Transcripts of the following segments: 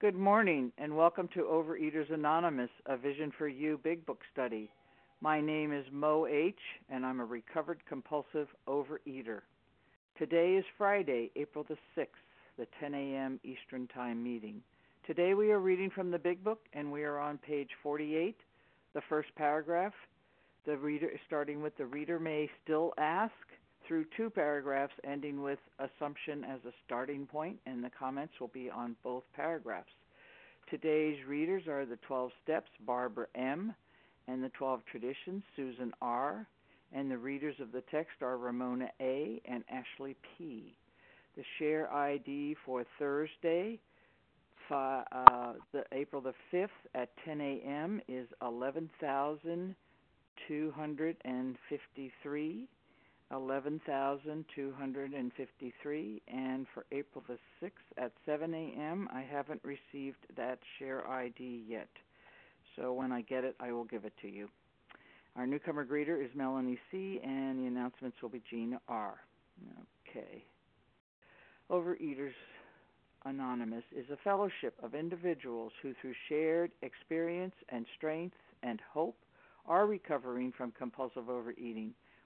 Good morning, and welcome to Overeaters Anonymous, a Vision for You Big Book study. My name is Mo H., and I'm a recovered compulsive overeater. Today is Friday, April the 6th, the 10 a.m. Eastern Time meeting. Today we are reading from the Big Book, and we are on page 48, the first paragraph. The reader, starting with the reader may still ask, through two paragraphs ending with assumption as a starting point, and the comments will be on both paragraphs. Today's readers are the 12 Steps, Barbara M., and the 12 Traditions, Susan R., and the readers of the text are Ramona A. and Ashley P. The share ID for Thursday, uh, the April the 5th at 10 a.m. is 11,253. 11,253 and for April the 6th at 7 a.m. I haven't received that share ID yet. So when I get it, I will give it to you. Our newcomer greeter is Melanie C., and the announcements will be Gina R. Okay. Overeaters Anonymous is a fellowship of individuals who, through shared experience and strength and hope, are recovering from compulsive overeating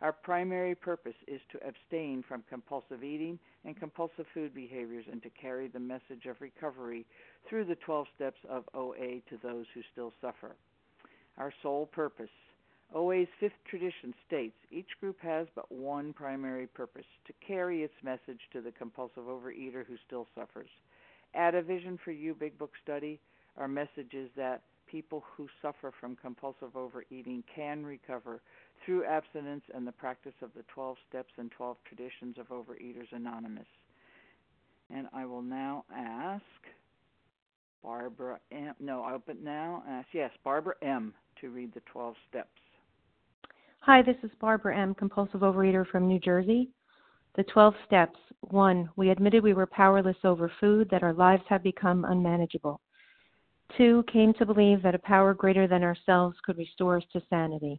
Our primary purpose is to abstain from compulsive eating and compulsive food behaviors and to carry the message of recovery through the 12 steps of OA to those who still suffer. Our sole purpose. OA's fifth tradition states each group has but one primary purpose to carry its message to the compulsive overeater who still suffers. At a Vision for You Big Book study, our message is that people who suffer from compulsive overeating can recover through abstinence and the practice of the 12 steps and 12 traditions of Overeaters Anonymous. And I will now ask Barbara M. No, I'll but now ask, yes, Barbara M. to read the 12 steps. Hi, this is Barbara M., compulsive overeater from New Jersey. The 12 steps. 1. We admitted we were powerless over food, that our lives had become unmanageable. 2. Came to believe that a power greater than ourselves could restore us to sanity.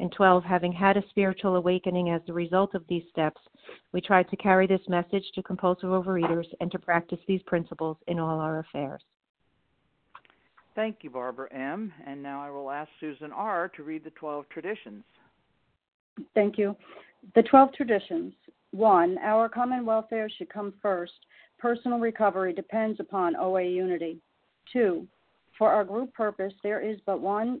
And 12, having had a spiritual awakening as the result of these steps, we try to carry this message to compulsive overeaters and to practice these principles in all our affairs. Thank you, Barbara M. And now I will ask Susan R. to read the 12 traditions. Thank you. The 12 traditions. One, our common welfare should come first. Personal recovery depends upon OA unity. Two, for our group purpose, there is but one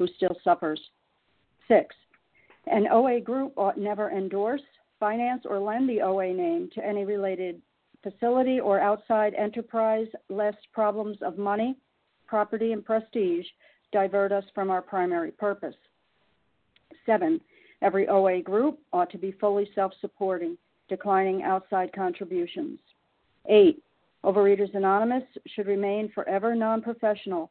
who still suffers. Six, an OA group ought never endorse, finance, or lend the OA name to any related facility or outside enterprise, lest problems of money, property, and prestige divert us from our primary purpose. Seven, every OA group ought to be fully self supporting, declining outside contributions. Eight, Overeaters Anonymous should remain forever non professional,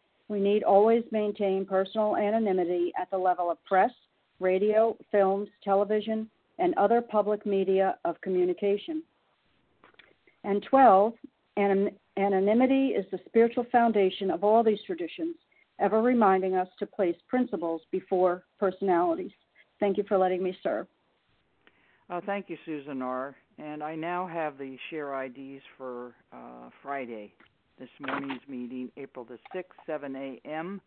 We need always maintain personal anonymity at the level of press, radio, films, television, and other public media of communication. And 12, anonymity is the spiritual foundation of all these traditions, ever reminding us to place principles before personalities. Thank you for letting me serve. Uh, thank you, Susan R. And I now have the share IDs for uh, Friday, this morning's meeting, April the 6th, 7 a.m.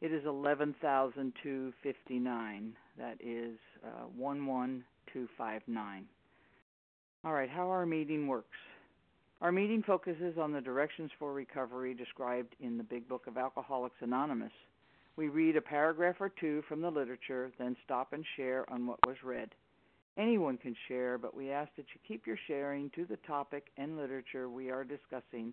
It is 11,259. That is uh, 11259. All right, how our meeting works. Our meeting focuses on the directions for recovery described in the Big Book of Alcoholics Anonymous. We read a paragraph or two from the literature, then stop and share on what was read. Anyone can share, but we ask that you keep your sharing to the topic and literature we are discussing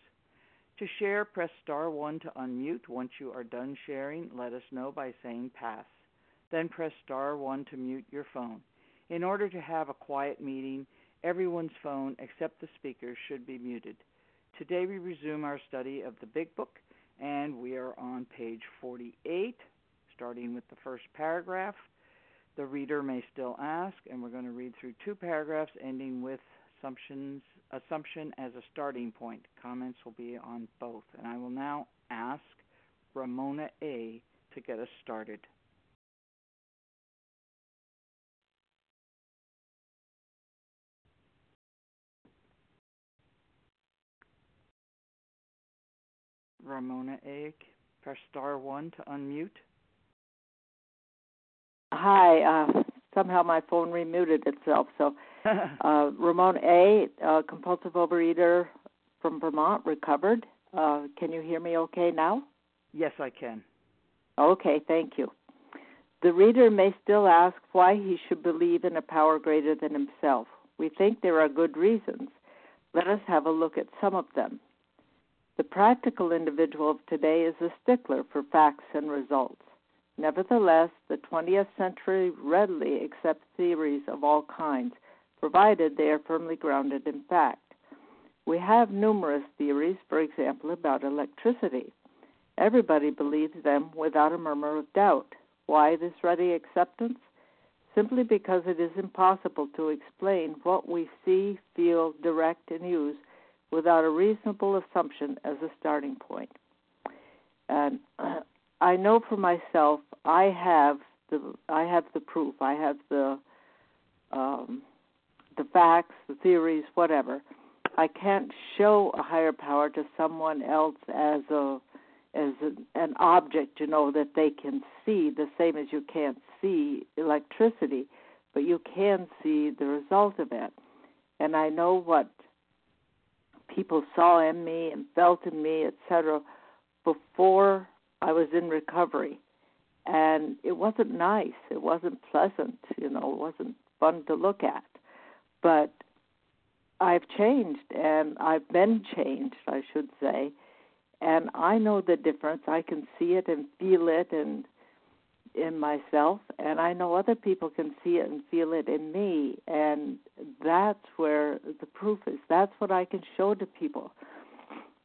To share, press star 1 to unmute. Once you are done sharing, let us know by saying pass. Then press star 1 to mute your phone. In order to have a quiet meeting, everyone's phone except the speaker should be muted. Today we resume our study of the Big Book, and we are on page 48, starting with the first paragraph. The reader may still ask, and we're going to read through two paragraphs ending with assumptions assumption as a starting point. Comments will be on both. And I will now ask Ramona A to get us started. Ramona A, press star one to unmute. Hi, uh, somehow my phone remuted itself, so uh, Ramona A., uh, compulsive overeater from Vermont, recovered. Uh, can you hear me okay now? Yes, I can. Okay, thank you. The reader may still ask why he should believe in a power greater than himself. We think there are good reasons. Let us have a look at some of them. The practical individual of today is a stickler for facts and results. Nevertheless, the 20th century readily accepts theories of all kinds provided they are firmly grounded in fact. We have numerous theories, for example, about electricity. Everybody believes them without a murmur of doubt. Why this ready acceptance? Simply because it is impossible to explain what we see, feel, direct, and use without a reasonable assumption as a starting point. And I know for myself, I have the I have the proof. I have the um, the facts, the theories, whatever. I can't show a higher power to someone else as a as a, an object, you know, that they can see, the same as you can't see electricity, but you can see the result of it. And I know what people saw in me and felt in me, etc., before I was in recovery. And it wasn't nice. It wasn't pleasant, you know, it wasn't fun to look at but I've changed and I've been changed, I should say. And I know the difference. I can see it and feel it and in myself and I know other people can see it and feel it in me and that's where the proof is. That's what I can show to people.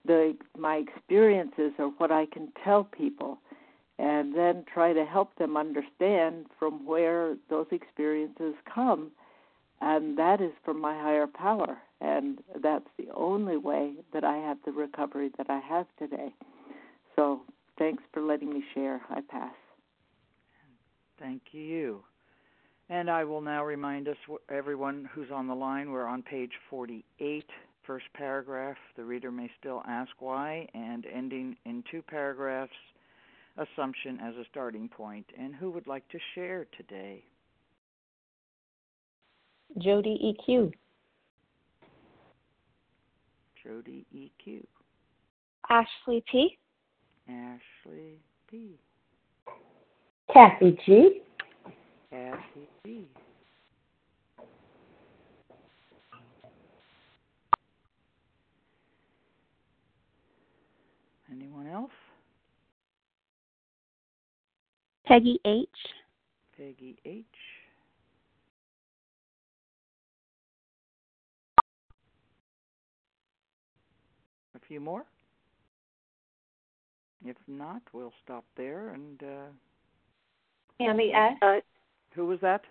The my experiences are what I can tell people and then try to help them understand from where those experiences come and that is from my higher power. And that's the only way that I have the recovery that I have today. So thanks for letting me share. I pass. Thank you. And I will now remind us, everyone who's on the line, we're on page 48, first paragraph. The reader may still ask why, and ending in two paragraphs, assumption as a starting point. And who would like to share today? Jody EQ. Jody EQ. Ashley P. Ashley P. Kathy G. Kathy G. Anyone else? Peggy H. Peggy H. few more? If not, we'll stop there and uh Tammy S. Uh, who was that?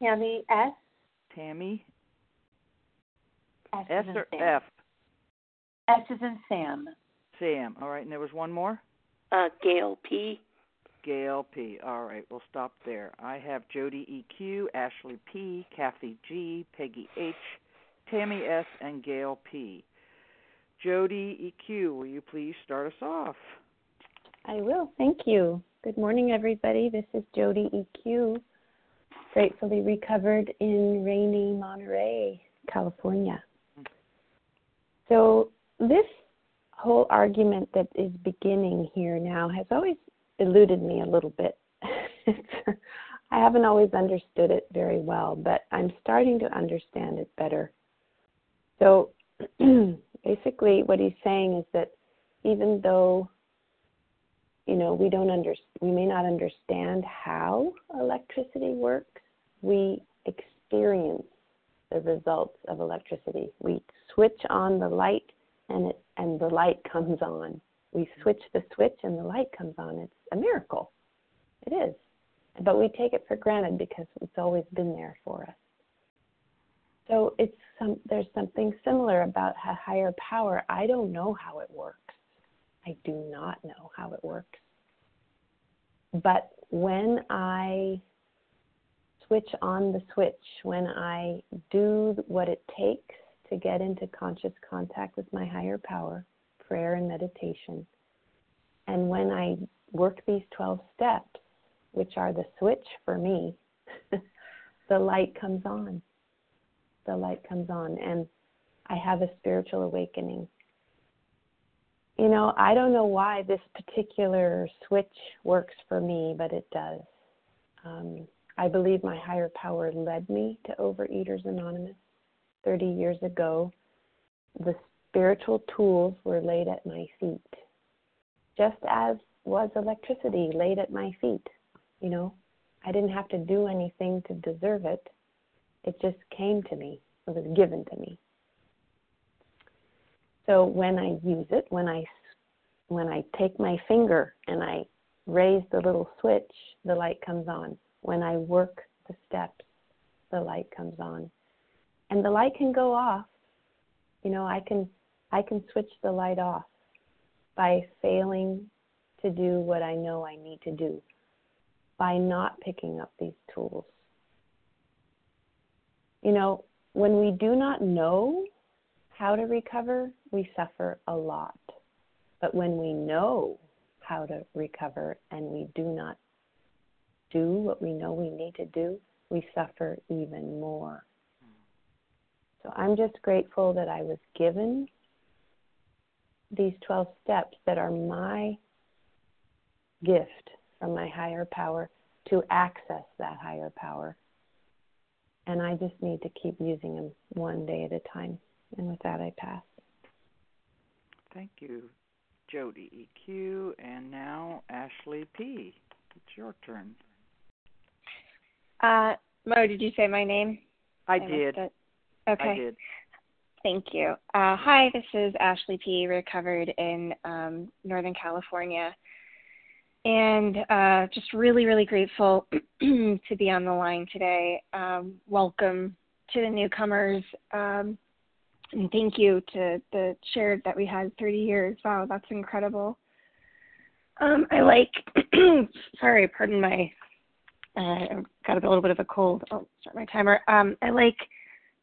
Tammy S. Tammy S, S or in F? Sam. S is in Sam. Sam. All right, and there was one more? uh, Gail P. Gail P. All right, we'll stop there. I have Jody EQ, Ashley P, Kathy G, Peggy H, Tammy S, and Gail P. Jody EQ, will you please start us off? I will. Thank you. Good morning, everybody. This is Jody EQ, gratefully recovered in rainy Monterey, California. So, this whole argument that is beginning here now has always eluded me a little bit. I haven't always understood it very well, but I'm starting to understand it better. So, basically, what he's saying is that even though you know we don't under we may not understand how electricity works we experience the results of electricity. We switch on the light and it and the light comes on. We switch the switch and the light comes on. It's a miracle. It is. But we take it for granted because it's always been there for us so it's some there's something similar about a higher power i don't know how it works I do not know how it works. But when I switch on the switch, when I do what it takes to get into conscious contact with my higher power, prayer and meditation, and when I work these 12 steps, which are the switch for me, the light comes on. The light comes on, and I have a spiritual awakening you know, I don't know why this particular switch works for me, but it does. Um, I believe my higher power led me to Overeaters Anonymous 30 years ago. The spiritual tools were laid at my feet, just as was electricity laid at my feet. You know, I didn't have to do anything to deserve it, it just came to me, it was given to me. So when I use it, when I when I take my finger and I raise the little switch, the light comes on. When I work the steps, the light comes on. And the light can go off. You know, I can I can switch the light off by failing to do what I know I need to do, by not picking up these tools. You know, when we do not know how to recover, we suffer a lot. But when we know how to recover and we do not do what we know we need to do, we suffer even more. So I'm just grateful that I was given these 12 steps that are my gift from my higher power to access that higher power. And I just need to keep using them one day at a time. And with that, I pass. Thank you, Jody EQ. And now Ashley P. It's your turn. Uh, Mo, did you say my name? I, missed did. Okay. I did. Thank you. Uh, hi, this is Ashley P. Recovered in um, Northern California, and uh, just really, really grateful to be on the line today. Um, welcome to the newcomers, um, and thank you to the share that we had 30 years. Wow, that's incredible. Um, I like. sorry, pardon my I've got a little bit of a cold. I'll start my timer. Um, I like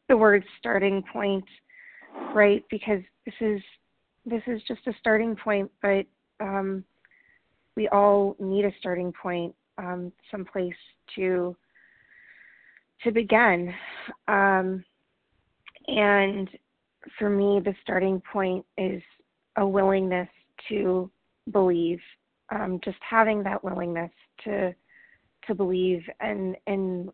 the word starting point, right? Because this is this is just a starting point, but um, we all need a starting point, um, someplace to to begin. Um, and for me, the starting point is a willingness to believe. Um, just having that willingness to to believe and and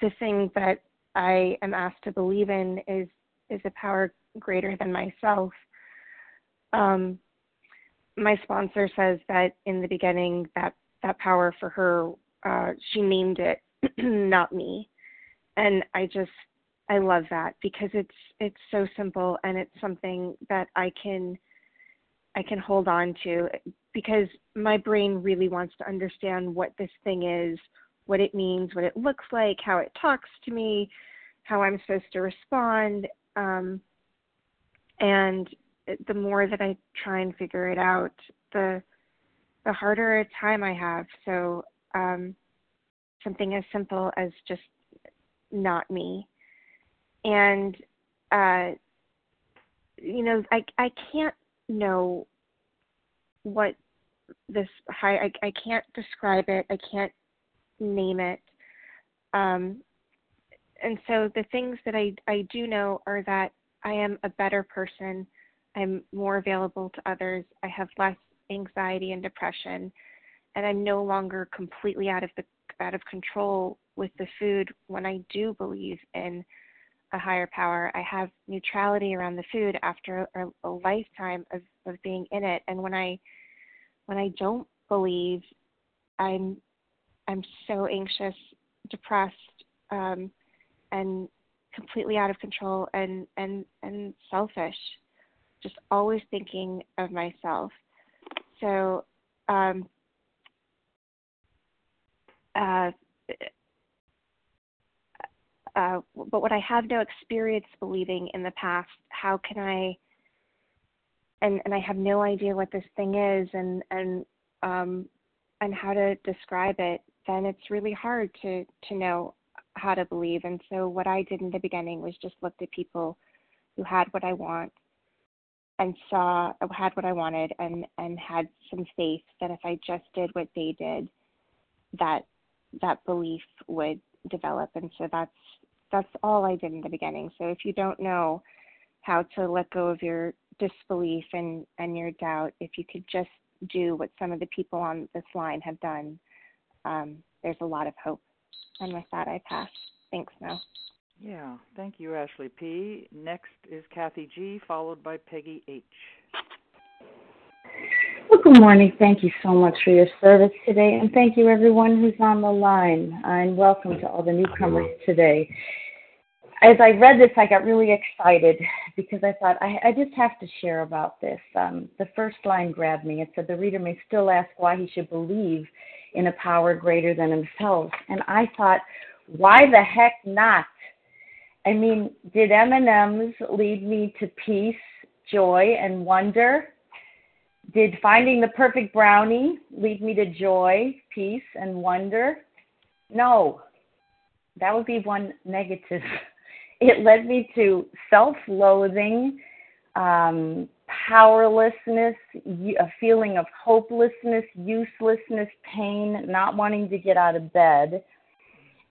the thing that I am asked to believe in is is a power greater than myself. Um, my sponsor says that in the beginning that that power for her uh, she named it not me. And i just i love that because it's it's so simple and it's something that i can i can hold on to because my brain really wants to understand what this thing is what it means what it looks like how it talks to me how i'm supposed to respond um, and the more that I try and figure it out, the the harder a time I have. So um, something as simple as just not me, and uh, you know, I I can't know what this high. I I can't describe it. I can't name it. Um, and so the things that I I do know are that I am a better person I'm more available to others. I have less anxiety and depression, and I'm no longer completely out of the out of control with the food when I do believe in a higher power. I have neutrality around the food after a, a lifetime of, of being in it. And when I when I don't believe, I'm I'm so anxious, depressed, um, and completely out of control and and and selfish just always thinking of myself. So, um, uh, uh, but what I have no experience believing in the past, how can I? And and I have no idea what this thing is, and and um, and how to describe it. Then it's really hard to to know how to believe. And so what I did in the beginning was just looked at people who had what I want and saw had what I wanted and and had some faith that if I just did what they did, that that belief would develop. And so that's that's all I did in the beginning. So if you don't know how to let go of your disbelief and and your doubt, if you could just do what some of the people on this line have done, um, there's a lot of hope. And with that, I pass. Thanks, Mel. Yeah, thank you, Ashley P. Next is Kathy G., followed by Peggy H. Well, good morning. Thank you so much for your service today, and thank you everyone who's on the line, and welcome to all the newcomers today. As I read this, I got really excited because I thought I, I just have to share about this. Um, the first line grabbed me. It said the reader may still ask why he should believe in a power greater than himself, and I thought, why the heck not? I mean, did M&Ms lead me to peace, joy, and wonder? Did finding the perfect brownie lead me to joy, peace, and wonder? No. That would be one negative. It led me to self loathing, um, powerlessness, a feeling of hopelessness, uselessness, pain, not wanting to get out of bed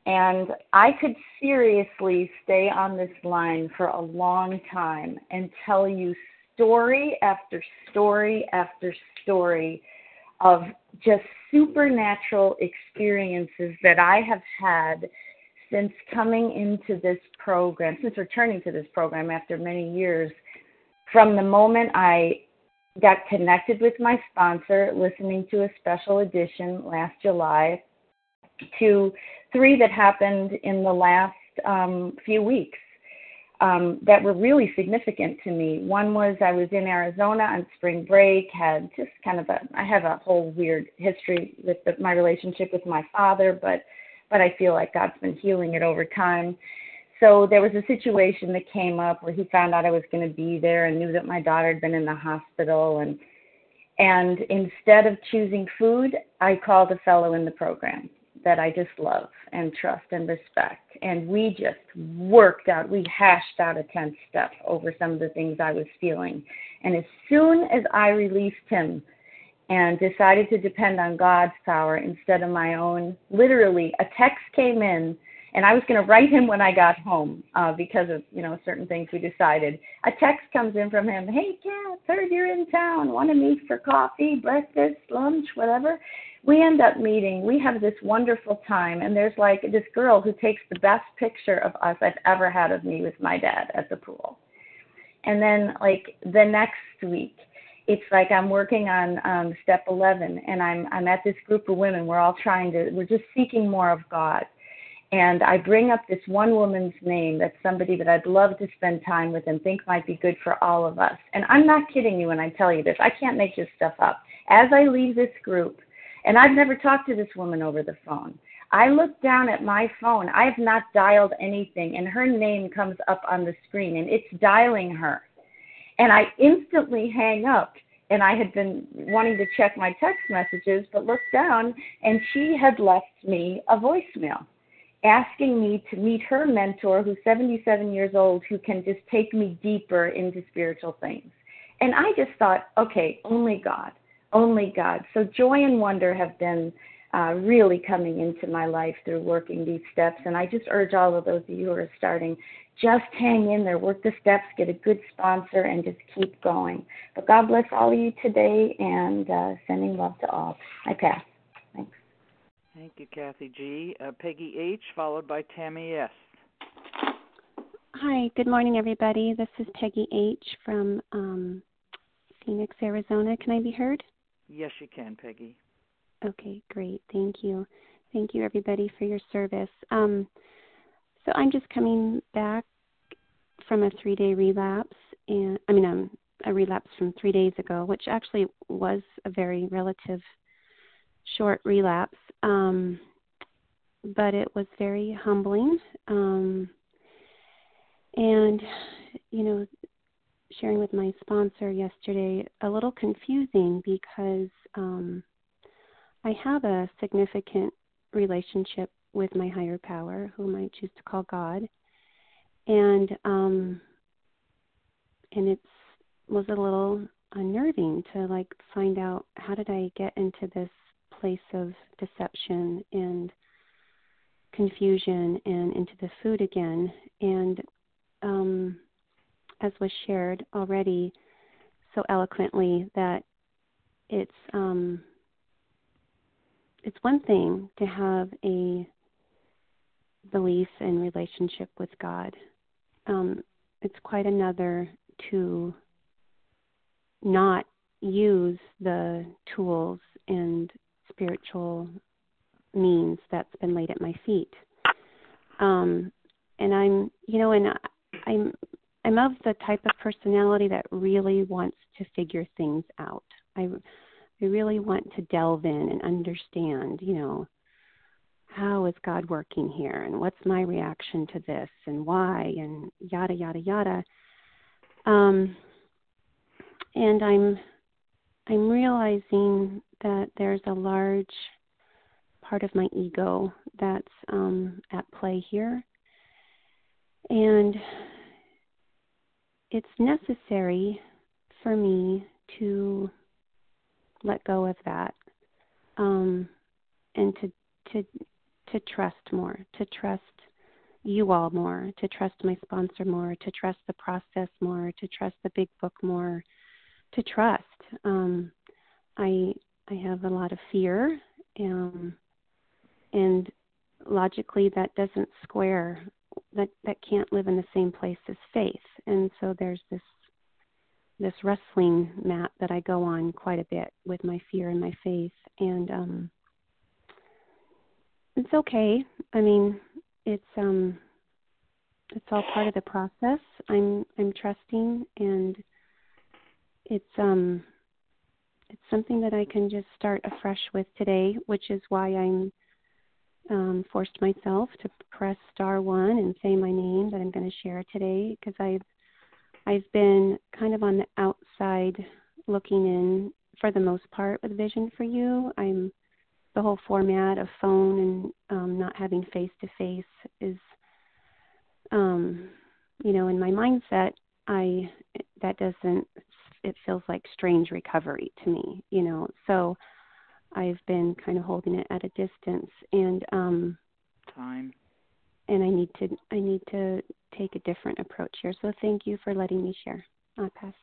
and I could seriously stay on this line for a long time and tell you story after story after story of just supernatural experiences that I have had since coming into this program, since returning to this program after many years. From the moment I got connected with my sponsor, listening to a special edition last July, to three that happened in the last um, few weeks um, that were really significant to me. One was I was in Arizona on spring break, had just kind of a I have a whole weird history with the, my relationship with my father, but but I feel like God's been healing it over time. So there was a situation that came up where he found out I was going to be there and knew that my daughter had been in the hospital and and instead of choosing food, I called a fellow in the program that I just love and trust and respect. And we just worked out, we hashed out a 10th step over some of the things I was feeling. And as soon as I released him and decided to depend on God's power instead of my own, literally, a text came in and I was going to write him when I got home uh, because of you know certain things we decided. A text comes in from him, "Hey, Kat, heard you're in town. Want to meet for coffee, breakfast, lunch, whatever." We end up meeting. We have this wonderful time, and there's like this girl who takes the best picture of us I've ever had of me with my dad at the pool. And then like the next week, it's like I'm working on um, step 11, and I'm I'm at this group of women. We're all trying to. We're just seeking more of God and I bring up this one woman's name that's somebody that I'd love to spend time with and think might be good for all of us. And I'm not kidding you when I tell you this. I can't make this stuff up. As I leave this group, and I've never talked to this woman over the phone, I look down at my phone. I have not dialed anything, and her name comes up on the screen, and it's dialing her. And I instantly hang up and I had been wanting to check my text messages, but looked down and she had left me a voicemail asking me to meet her mentor, who's 77 years old, who can just take me deeper into spiritual things. And I just thought, okay, only God, only God. So joy and wonder have been uh, really coming into my life through working these steps. And I just urge all of those of you who are starting, just hang in there, work the steps, get a good sponsor, and just keep going. But God bless all of you today and uh, sending love to all. I pass. Thanks. Thank you, Kathy G. Uh, Peggy H., followed by Tammy S. Hi, good morning, everybody. This is Peggy H. from um, Phoenix, Arizona. Can I be heard? Yes, you can, Peggy. Okay, great. Thank you. Thank you, everybody, for your service. Um, so I'm just coming back from a three-day relapse, and I mean, um, a relapse from three days ago, which actually was a very relative short relapse. Um, but it was very humbling. Um, and, you know, sharing with my sponsor yesterday, a little confusing because um, I have a significant relationship with my higher power, whom I choose to call God, and um, and it was a little unnerving to like find out how did I get into this place of deception and confusion and into the food again. And um, as was shared already so eloquently, that it's um, it's one thing to have a belief and relationship with God. Um, it's quite another to not use the tools and spiritual means that's been laid at my feet. Um, and I'm, you know, and I'm, I'm of the type of personality that really wants to figure things out. I, I really want to delve in and understand, you know, how is God working here and what's my reaction to this and why and yada yada yada. Um, and I'm I'm realizing that there's a large part of my ego that's um, at play here. And it's necessary for me to let go of that um, and to to to trust more, to trust you all more, to trust my sponsor more, to trust the process more, to trust the big book more, to trust. Um, I I have a lot of fear, um, and logically that doesn't square. That that can't live in the same place as faith, and so there's this this wrestling mat that I go on quite a bit with my fear and my faith, and um, it's okay. I mean, it's um, it's all part of the process. I'm I'm trusting, and it's um, it's something that I can just start afresh with today, which is why I'm um, forced myself to press star one and say my name that I'm going to share today because I've I've been kind of on the outside looking in for the most part with Vision for You. I'm the whole format of phone and um, not having face to face is, um, you know, in my mindset, I that doesn't. It feels like strange recovery to me, you know. So I've been kind of holding it at a distance, and um, time. And I need to I need to take a different approach here. So thank you for letting me share. I'll pass.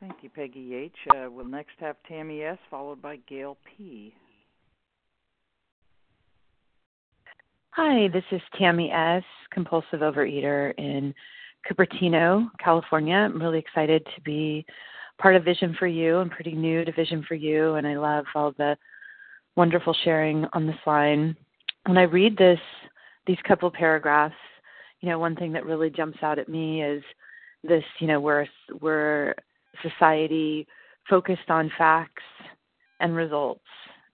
Thank you, Peggy H. Uh, we'll next have Tammy S. followed by Gail P. Hi, this is Tammy S., compulsive overeater in Cupertino, California. I'm really excited to be part of Vision for You. I'm pretty new to Vision for You, and I love all the wonderful sharing on this line. When I read this, these couple paragraphs, you know, one thing that really jumps out at me is this, you know, we're we're society focused on facts and results,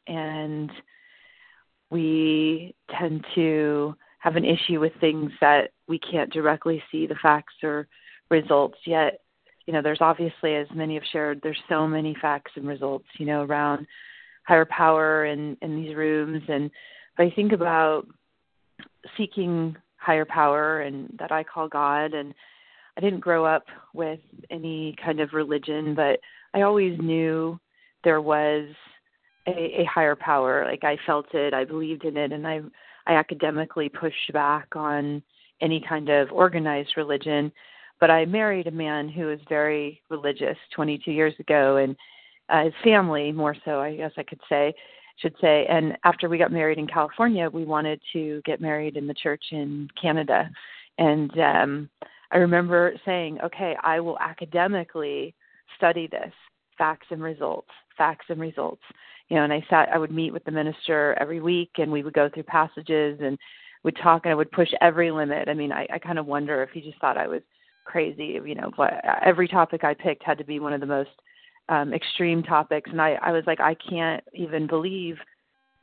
and we tend to have an issue with things that we can't directly see the facts or results. Yet you know there's obviously as many have shared there's so many facts and results you know around higher power in in these rooms. And if i think about seeking higher power and that i call god. And i didn't grow up with any kind of religion but i always knew there was a, a higher power. Like i felt it i believed in it and i i academically pushed back on any kind of organized religion. But I married a man who was very religious 22 years ago, and uh, his family more so, I guess I could say, should say. And after we got married in California, we wanted to get married in the church in Canada, and um, I remember saying, "Okay, I will academically study this, facts and results, facts and results." You know, and I sat, I would meet with the minister every week, and we would go through passages and would talk, and I would push every limit. I mean, I, I kind of wonder if he just thought I was crazy. You know, what every topic I picked had to be one of the most um, extreme topics, and I, I was like, I can't even believe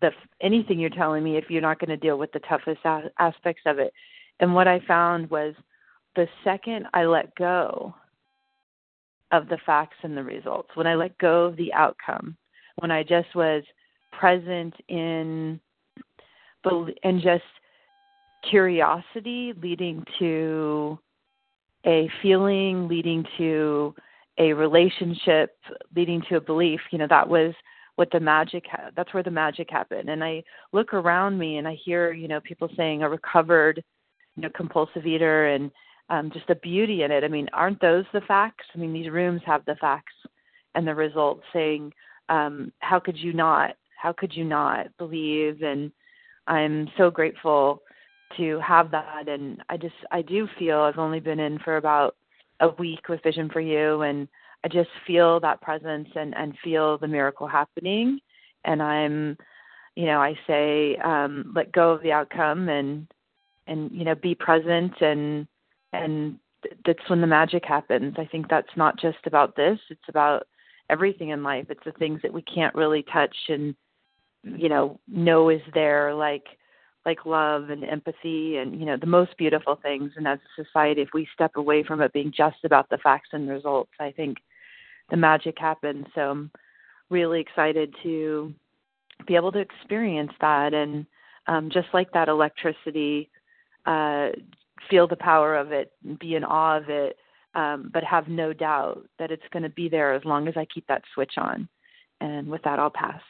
that anything you're telling me if you're not going to deal with the toughest a- aspects of it. And what I found was the second I let go of the facts and the results, when I let go of the outcome, when I just was present in and just curiosity leading to a feeling leading to a relationship leading to a belief you know that was what the magic ha- that's where the magic happened. And i look around me and i hear you know people saying a recovered you know compulsive eater and um, just the beauty in it. I mean aren't those the facts? I mean these rooms have the facts and the results saying um, how could you not how could you not believe? And i'm so grateful to have that. And i just i do feel i've only been in for about a week with vision for you and i just feel that presence and and feel the miracle happening. And i'm you know i say um let go of the outcome and and you know be present and and that's when the magic happens. I think that's not just about this it's about everything in life. It's the things that we can't really touch and you know know is there like like love and empathy and you know the most beautiful things. And as a society if we step away from it being just about the facts and results i think the magic happens. So i'm really excited to be able to experience that. And um, just like that electricity uh, feel the power of it be in awe of it um, but have no doubt that it's going to be there as long as i keep that switch on. And with that i'll pass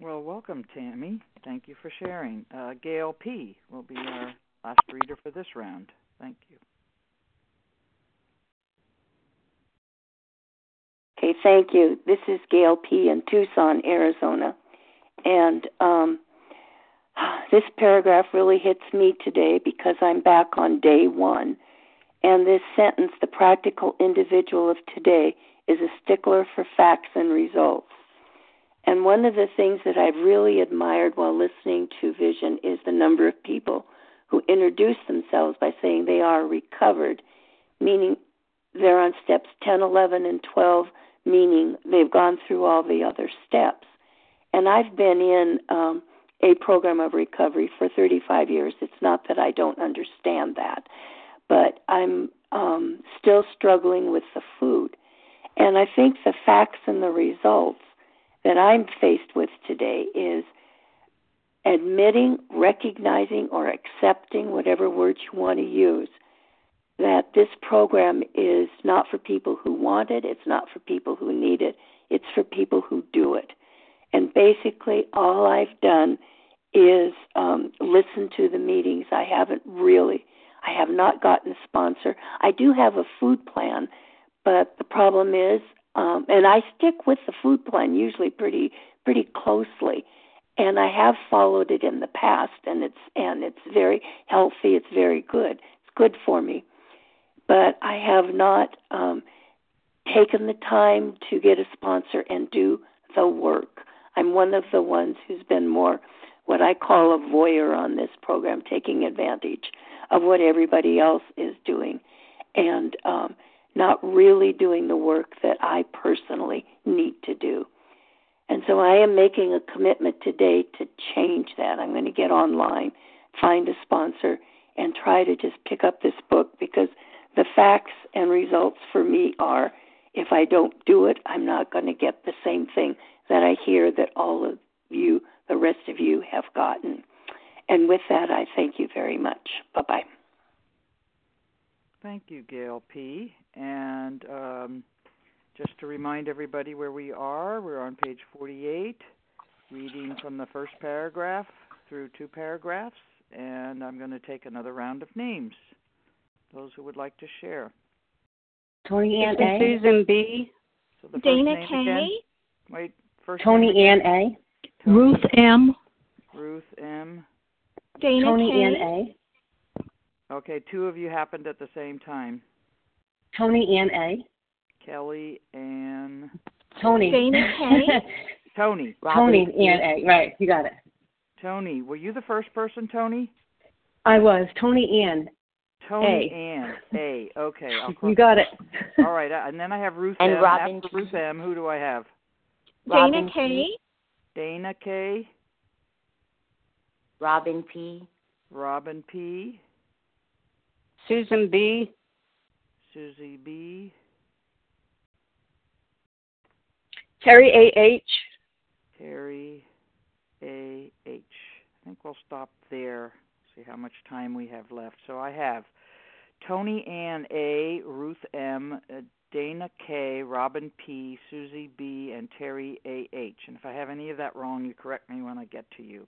well, welcome, Tammy. Thank you for sharing. Uh, Gail P. will be our last reader for this round. Thank you. Okay, thank you. This is Gail P. in Tucson, Arizona. And um, this paragraph really hits me today because I'm back on day one. And this sentence, the practical individual of today, is a stickler for facts and results. And one of the things that I've really admired while listening to Vision is the number of people who introduce themselves by saying they are recovered, meaning they're on steps 10, 11, and 12, meaning they've gone through all the other steps. And I've been in um, a program of recovery for 35 years. It's not that I don't understand that, but I'm um, still struggling with the food. And I think the facts and the results that I'm faced with today is admitting, recognizing, or accepting, whatever words you want to use, that this program is not for people who want it, it's not for people who need it, it's for people who do it. And basically, all I've done is um, listen to the meetings. I haven't really, I have not gotten a sponsor. I do have a food plan, but the problem is, um, and I stick with the food plan usually pretty pretty closely and I have followed it in the past, and it's and it's very healthy. It's very good. It's good for me, but I have not um, taken the time to get a sponsor and do the work. I'm one of the ones who's been more what I call a voyeur on this program, taking advantage of what everybody else is doing, and um, not really doing the work that I personally need to do. And so I am making a commitment today to change that. I'm going to get online, find a sponsor, and try to just pick up this book because the facts and results for me are if I don't do it, I'm not going to get the same thing that I hear that all of you, the rest of you, have gotten. And with that, I thank you very much. Bye bye. Thank you, Gail P. And um, just to remind everybody where we are, we're on page 48, reading from the first paragraph through two paragraphs, and I'm going to take another round of names. Those who would like to share. Tony Ann A. Susan B. So the Dana K. again. Wait, first Tony name Ann. A. Tony, Ruth M. Ruth M. Dana Tony K. Ann A. Okay, two of you happened at the same time. Tony Ann A. Kelly and Tony. Dana K. Tony. Tony Ann A. Right, you got it. Tony, were you the first person, Tony? I was Tony Ann. Tony A. Ann A. Okay, I'll You got it. All right, uh, and then I have Ruth And M. Robin After Ruth M, who do I have? Dana Robin K. P. Dana K. Robin P. Robin P. Susan B. Susie B. Terry A. H. Terry A. H. I think we'll stop there. See how much time we have left. So I have Tony Ann A. Ruth M. Uh, Dana K. Robin P. Susie B. and Terry A. H. And if I have any of that wrong, you correct me when I get to you.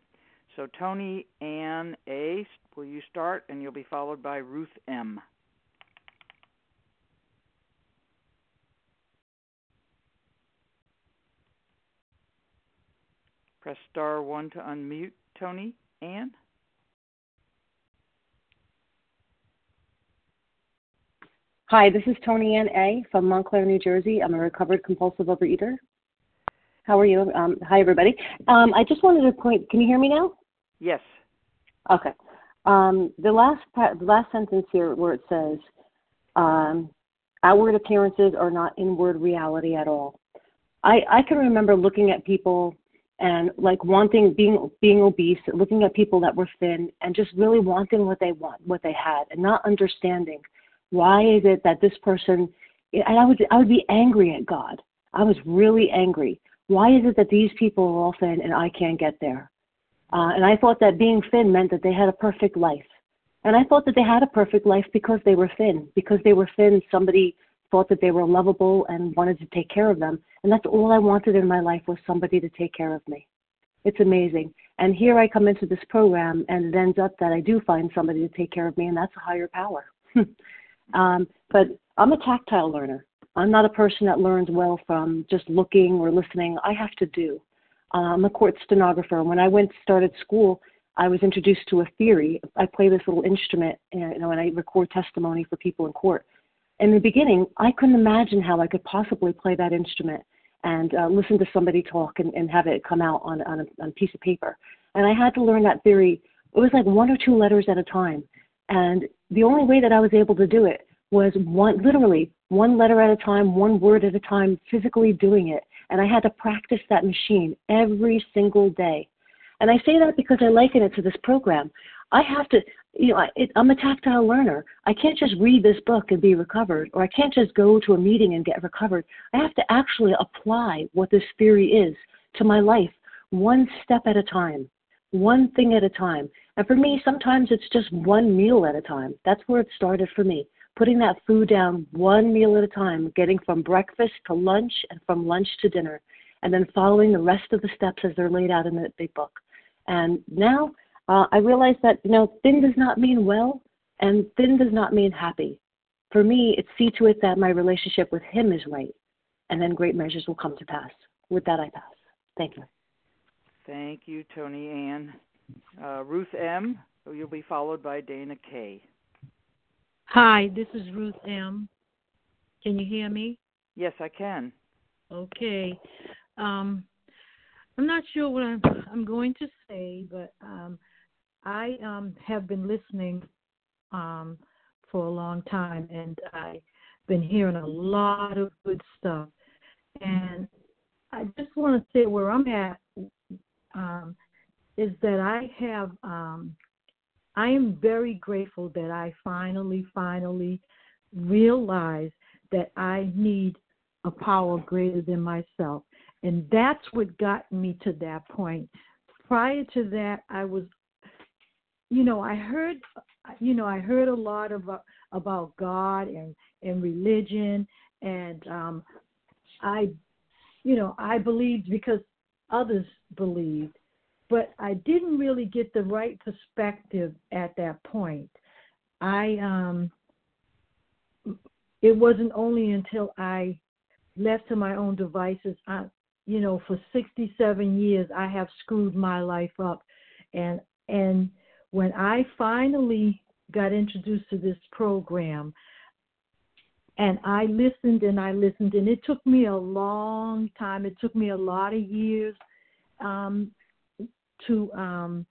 So Tony Ann A. Will you start? And you'll be followed by Ruth M. Press star one to unmute Tony Ann. Hi, this is Tony Ann A. from Montclair, New Jersey. I'm a recovered compulsive overeater. How are you? Um, hi, everybody. Um, I just wanted to point. Can you hear me now? Yes. Okay. Um, the last the last sentence here, where it says, um, "Outward appearances are not inward reality at all." I I can remember looking at people and like wanting being being obese, looking at people that were thin, and just really wanting what they want, what they had, and not understanding why is it that this person. And I would I would be angry at God. I was really angry. Why is it that these people are all thin and I can't get there? Uh, and I thought that being thin meant that they had a perfect life. And I thought that they had a perfect life because they were thin. Because they were thin, somebody thought that they were lovable and wanted to take care of them. And that's all I wanted in my life was somebody to take care of me. It's amazing. And here I come into this program, and it ends up that I do find somebody to take care of me, and that's a higher power. um, but I'm a tactile learner. I'm not a person that learns well from just looking or listening. I have to do. Uh, I'm a court stenographer. When I went started school, I was introduced to a theory. I play this little instrument, you know, and I record testimony for people in court. In the beginning, I couldn't imagine how I could possibly play that instrument and uh, listen to somebody talk and, and have it come out on, on, a, on a piece of paper. And I had to learn that theory. It was like one or two letters at a time. And the only way that I was able to do it was one, literally one letter at a time, one word at a time, physically doing it. And I had to practice that machine every single day. And I say that because I liken it to this program. I have to, you know, I, it, I'm a tactile learner. I can't just read this book and be recovered, or I can't just go to a meeting and get recovered. I have to actually apply what this theory is to my life one step at a time, one thing at a time. And for me, sometimes it's just one meal at a time. That's where it started for me. Putting that food down one meal at a time, getting from breakfast to lunch and from lunch to dinner, and then following the rest of the steps as they're laid out in the big book. And now uh, I realize that, you know, thin does not mean well, and thin does not mean happy. For me, it's see to it that my relationship with Him is right, and then great measures will come to pass. With that, I pass. Thank you. Thank you, Tony Ann. Uh, Ruth M., you'll be followed by Dana K. Hi, this is Ruth M. Can you hear me? Yes, I can. Okay. Um, I'm not sure what I'm, I'm going to say, but um, I um, have been listening um, for a long time, and I've been hearing a lot of good stuff. And I just want to say where I'm at um, is that I have, um, I am very grateful that I finally, finally realized that I need a power greater than myself. And that's what got me to that point. Prior to that, I was, you know, I heard, you know, I heard a lot about about God and and religion, and um, I, you know, I believed because others believed, but I didn't really get the right perspective at that point. I um, it wasn't only until I left to my own devices, I, you know, for 67 years, I have screwed my life up, and and when I finally got introduced to this program, and I listened and I listened, and it took me a long time. It took me a lot of years um, to um,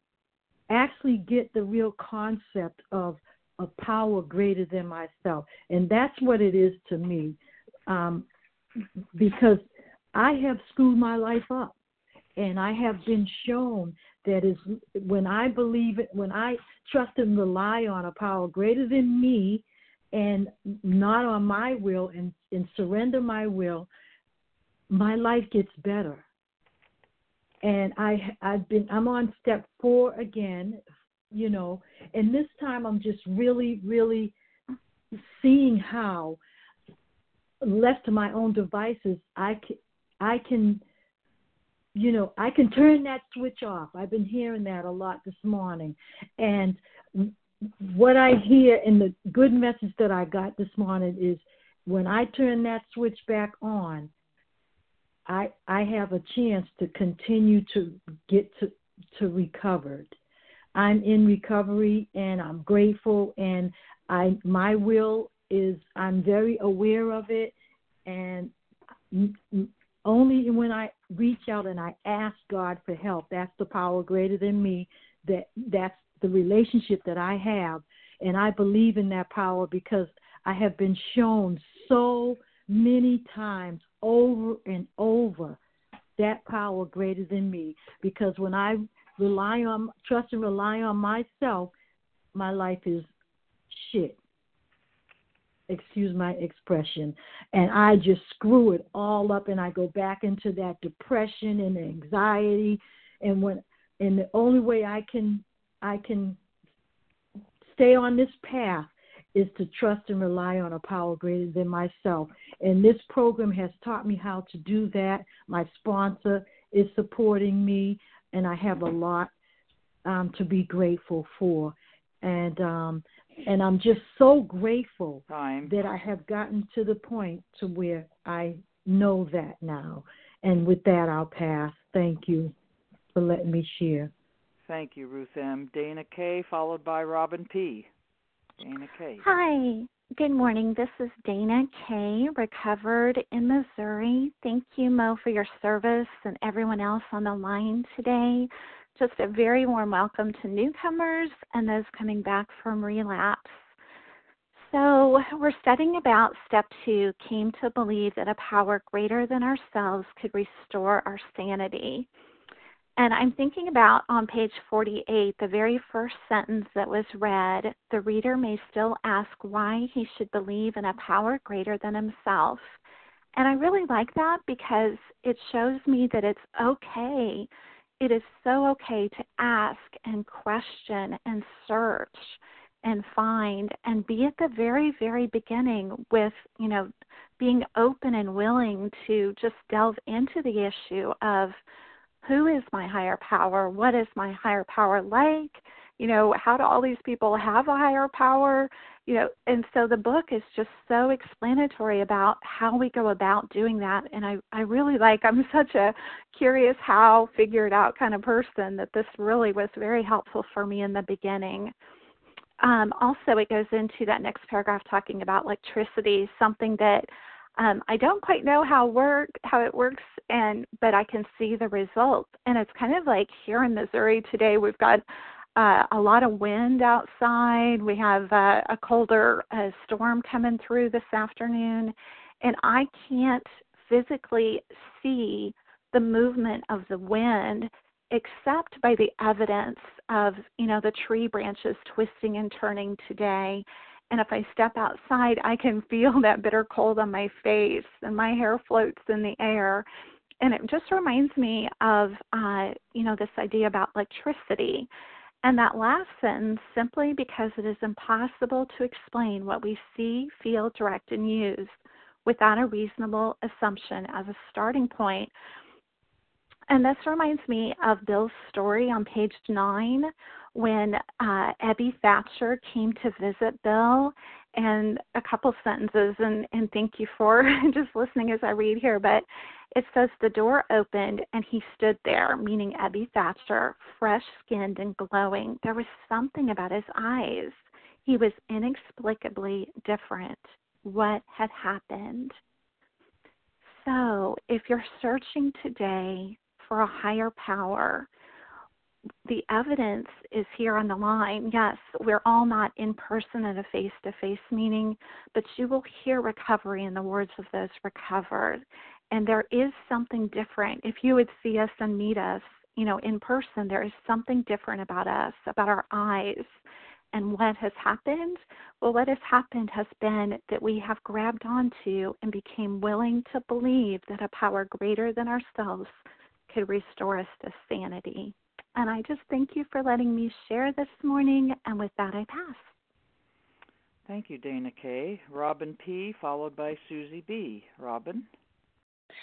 actually get the real concept of a power greater than myself, and that's what it is to me. Um, because I have screwed my life up, and I have been shown that is when I believe it, when I trust and rely on a power greater than me, and not on my will, and, and surrender my will, my life gets better. And I I've been I'm on step four again, you know, and this time I'm just really really seeing how left to my own devices, I can, I can, you know, I can turn that switch off. I've been hearing that a lot this morning, and what I hear in the good message that I got this morning is when I turn that switch back on, I I have a chance to continue to get to to recovered. I'm in recovery and I'm grateful and I my will is I'm very aware of it, and only when I reach out and I ask God for help, that's the power greater than me. That that's the relationship that I have, and I believe in that power because I have been shown so many times over and over that power greater than me. Because when I rely on, trust and rely on myself, my life is shit. Excuse my expression. And i just screw it all up and i go back into that depression and anxiety. And when and the only way i can i can stay on this path is to trust and rely on a power greater than myself and this program has taught me how to do that my sponsor is supporting me and i have a lot um, to be grateful for and um, and I'm just so grateful Time. that I have gotten to the point to where I know that now. And with that, I'll pass. Thank you for letting me share. Thank you, Ruth M. Dana K, followed by Robin P. Dana K. Hi. Good morning. This is Dana K, recovered in Missouri. Thank you, Mo, for your service and everyone else on the line today just a very warm welcome to newcomers and those coming back from relapse. So, we're studying about step two came to believe that a power greater than ourselves could restore our sanity. And I'm thinking about on page 48, the very first sentence that was read the reader may still ask why he should believe in a power greater than himself. And I really like that because it shows me that it's okay. It is so okay to ask and question and search and find and be at the very, very beginning with, you know, being open and willing to just delve into the issue of who is my higher power? What is my higher power like? You know, how do all these people have a higher power? You know, and so the book is just so explanatory about how we go about doing that. And I, I really like, I'm such a curious how, figured out kind of person that this really was very helpful for me in the beginning. Um, also, it goes into that next paragraph talking about electricity, something that um, I don't quite know how work how it works, and but I can see the results. And it's kind of like here in Missouri today, we've got uh, a lot of wind outside. We have uh, a colder uh, storm coming through this afternoon, and I can't physically see the movement of the wind except by the evidence of you know the tree branches twisting and turning today and if I step outside, I can feel that bitter cold on my face and my hair floats in the air. And it just reminds me of, uh, you know, this idea about electricity. And that last sentence, simply because it is impossible to explain what we see, feel, direct, and use without a reasonable assumption as a starting point. And this reminds me of Bill's story on page nine, when uh, Ebby Thatcher came to visit Bill, and a couple sentences, and, and thank you for just listening as I read here, but it says the door opened and he stood there, meaning Ebby Thatcher, fresh skinned and glowing. There was something about his eyes. He was inexplicably different. What had happened? So, if you're searching today for a higher power, the evidence is here on the line. Yes, we're all not in person at a face to face meeting, but you will hear recovery in the words of those recovered. And there is something different. If you would see us and meet us, you know, in person, there is something different about us, about our eyes. And what has happened? Well, what has happened has been that we have grabbed onto and became willing to believe that a power greater than ourselves could restore us to sanity. And I just thank you for letting me share this morning. And with that, I pass. Thank you, Dana K. Robin P., followed by Susie B. Robin.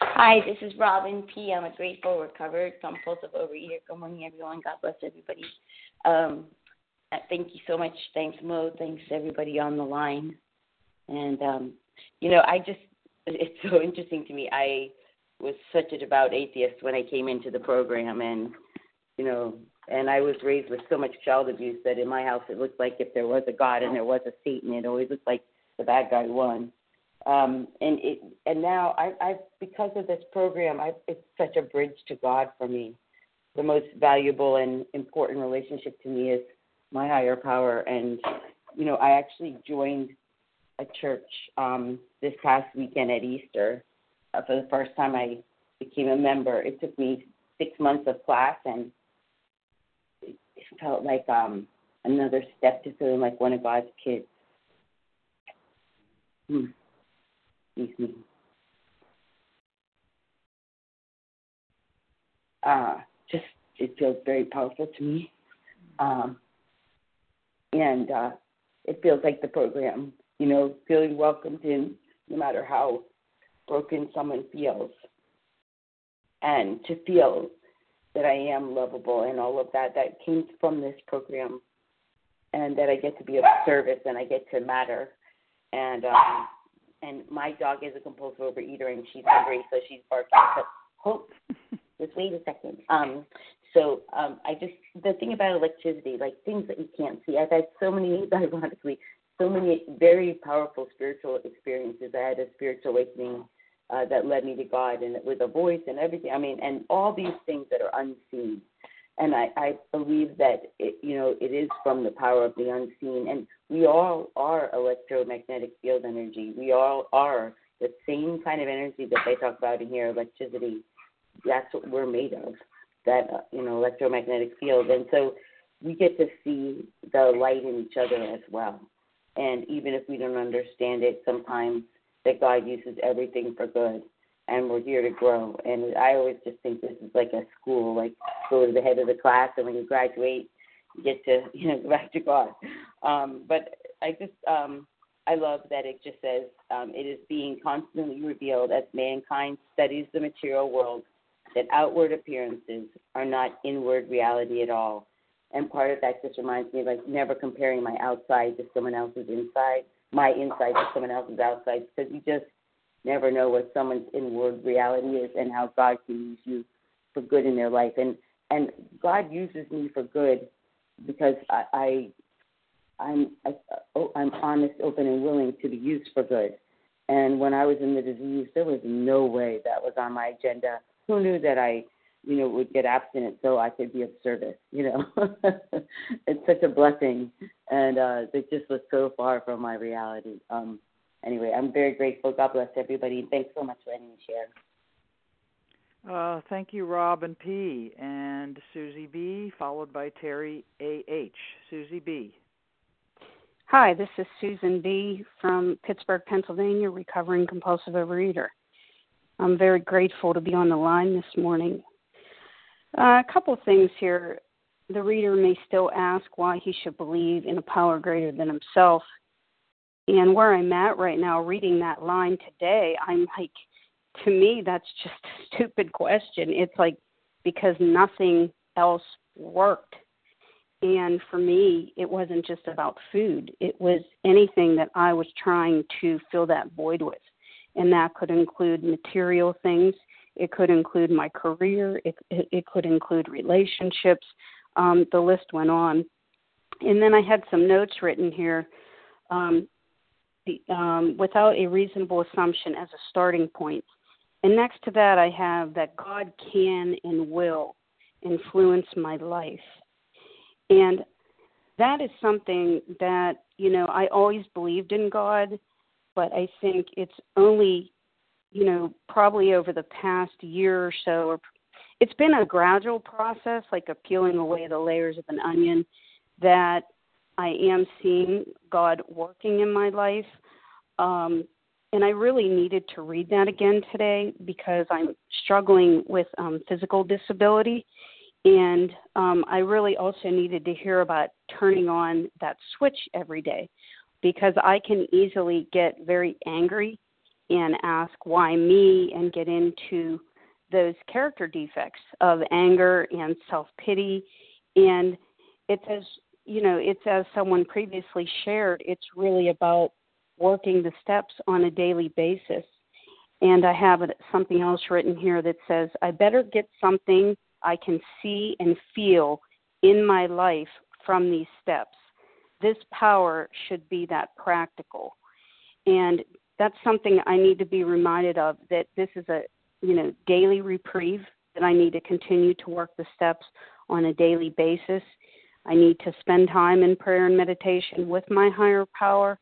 Hi, this is Robin P. I'm a grateful, recovered, compulsive overeater. Good morning, everyone. God bless everybody. Um, thank you so much. Thanks, Mo. Thanks, everybody on the line. And, um, you know, I just, it's so interesting to me. I was such a devout atheist when I came into the program, and you know, and I was raised with so much child abuse that in my house it looked like if there was a God and there was a Satan, it always looked like the bad guy won. Um, and it, and now I, I, because of this program, I, it's such a bridge to God for me. The most valuable and important relationship to me is my higher power. And you know, I actually joined a church um, this past weekend at Easter. Uh, for the first time, I became a member. It took me six months of class and it felt like um another step to feeling like one of God's kids. Hmm. Excuse me. Uh, just it feels very powerful to me. Um, and uh, it feels like the program, you know, feeling welcomed in no matter how broken someone feels. And to feel that I am lovable and all of that that came from this program, and that I get to be of service and I get to matter. And um, and my dog is a compulsive overeater and she's hungry, so she's barking. So, hope. Just wait a second. Um, so um, I just the thing about electricity, like things that you can't see. I've had so many, ironically, so many very powerful spiritual experiences. I had a spiritual awakening uh, that led me to God and with a voice and everything. I mean, and all these things that are unseen. And I, I believe that it, you know it is from the power of the unseen, and we all are electromagnetic field energy. We all are the same kind of energy that they talk about in here, electricity. That's what we're made of. That uh, you know electromagnetic field, and so we get to see the light in each other as well. And even if we don't understand it, sometimes that God uses everything for good and we're here to grow. And I always just think this is like a school, like go to the head of the class, and when you graduate, you get to you know go back to God. Um, but I just um, I love that it just says um, it is being constantly revealed as mankind studies the material world that outward appearances are not inward reality at all. And part of that just reminds me of like never comparing my outside to someone else's inside, my inside to someone else's outside, because you just never know what someone's inward reality is and how God can use you for good in their life. And and God uses me for good because I, I I'm I, oh, I'm honest, open, and willing to be used for good. And when I was in the disease, there was no way that was on my agenda. Who knew that I, you know, would get abstinent so I could be of service? You know, it's such a blessing, and uh, it just was so far from my reality. Um, anyway, I'm very grateful. God bless everybody. Thanks so much for letting me share. Uh, thank you, Robin P. and Susie B., followed by Terry A.H. Susie B. Hi, this is Susan B. from Pittsburgh, Pennsylvania, recovering compulsive overeater. I'm very grateful to be on the line this morning. Uh, a couple things here. The reader may still ask why he should believe in a power greater than himself and where I'm at right now, reading that line today, I'm like, to me, that's just a stupid question. It's like, because nothing else worked. And for me, it wasn't just about food, it was anything that I was trying to fill that void with. And that could include material things, it could include my career, it, it, it could include relationships. Um, the list went on. And then I had some notes written here. Um, um, without a reasonable assumption as a starting point. And next to that, I have that God can and will influence my life. And that is something that, you know, I always believed in God, but I think it's only, you know, probably over the past year or so, or it's been a gradual process, like a peeling away the layers of an onion, that I am seeing God working in my life. Um, and I really needed to read that again today because I'm struggling with um, physical disability. And um, I really also needed to hear about turning on that switch every day because I can easily get very angry and ask why me and get into those character defects of anger and self pity. And it's as you know, it's as someone previously shared, it's really about working the steps on a daily basis. And I have something else written here that says, I better get something I can see and feel in my life from these steps. This power should be that practical. And that's something I need to be reminded of that this is a you know daily reprieve that I need to continue to work the steps on a daily basis I need to spend time in prayer and meditation with my higher power.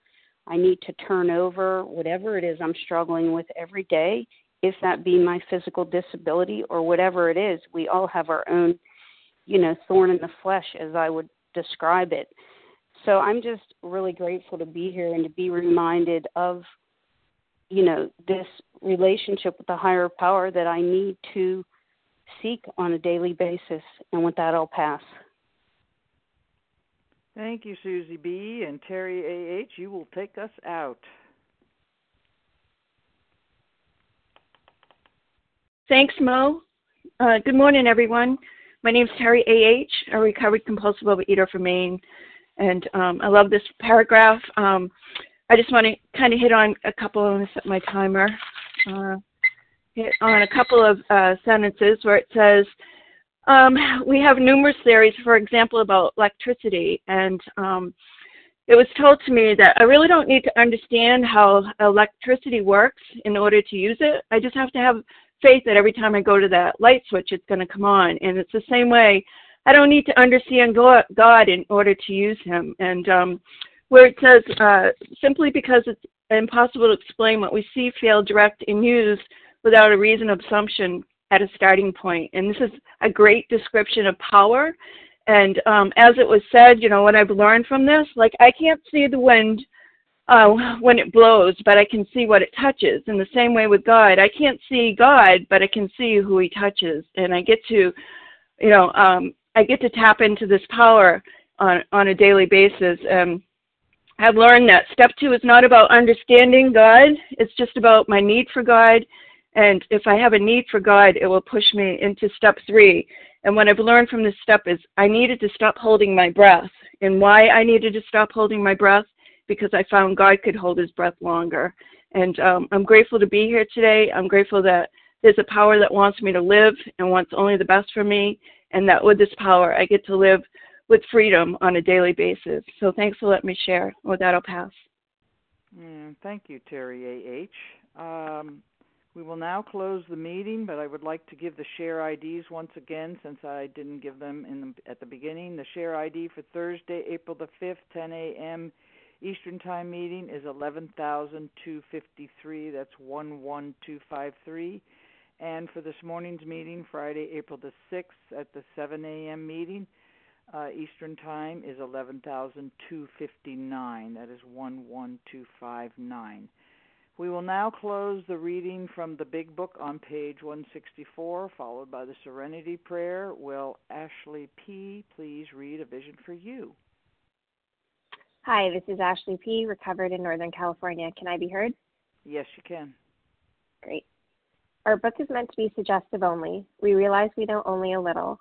I need to turn over whatever it is I'm struggling with every day, if that be my physical disability or whatever it is. We all have our own, you know, thorn in the flesh, as I would describe it. So I'm just really grateful to be here and to be reminded of, you know, this relationship with the higher power that I need to seek on a daily basis. And with that, I'll pass. Thank you, Susie B. And Terry A.H., you will take us out. Thanks, Mo. Uh, good morning, everyone. My name is Terry A.H., a recovered compulsive overeater from Maine. And um, I love this paragraph. Um, I just want to kind of hit on a couple, going to set my timer, uh, hit on a couple of uh, sentences where it says, um, we have numerous theories, for example, about electricity, and um, it was told to me that I really don't need to understand how electricity works in order to use it. I just have to have faith that every time I go to that light switch, it's going to come on. And it's the same way. I don't need to understand God in order to use Him. And um, where it says, uh, simply because it's impossible to explain what we see, feel, direct, and use without a reason assumption at a starting point. And this is a great description of power. And um, as it was said, you know, what I've learned from this, like I can't see the wind uh, when it blows, but I can see what it touches. In the same way with God, I can't see God, but I can see who He touches, and I get to, you know, um, I get to tap into this power on on a daily basis. Um, I've learned that step two is not about understanding God; it's just about my need for God. And if I have a need for God, it will push me into step three. And what I've learned from this step is I needed to stop holding my breath. And why I needed to stop holding my breath because I found God could hold his breath longer. And um, I'm grateful to be here today. I'm grateful that there's a power that wants me to live and wants only the best for me, and that with this power, I get to live with freedom on a daily basis. So thanks for letting me share. With that, I'll pass. Mm, thank you, Terry A.H. Um, we will now close the meeting, but I would like to give the share IDs once again since I didn't give them in the, at the beginning. The share ID for Thursday, April the 5th, 10 a.m. Eastern Time meeting is 11,253. That's 11253. And for this morning's meeting, Friday, April the 6th, at the 7 a.m. meeting, uh, Eastern Time is 11,259. That is 11259. We will now close the reading from the Big Book on page 164, followed by the Serenity Prayer. Will Ashley P. please read A Vision for You? Hi, this is Ashley P., recovered in Northern California. Can I be heard? Yes, you can. Great. Our book is meant to be suggestive only. We realize we know only a little.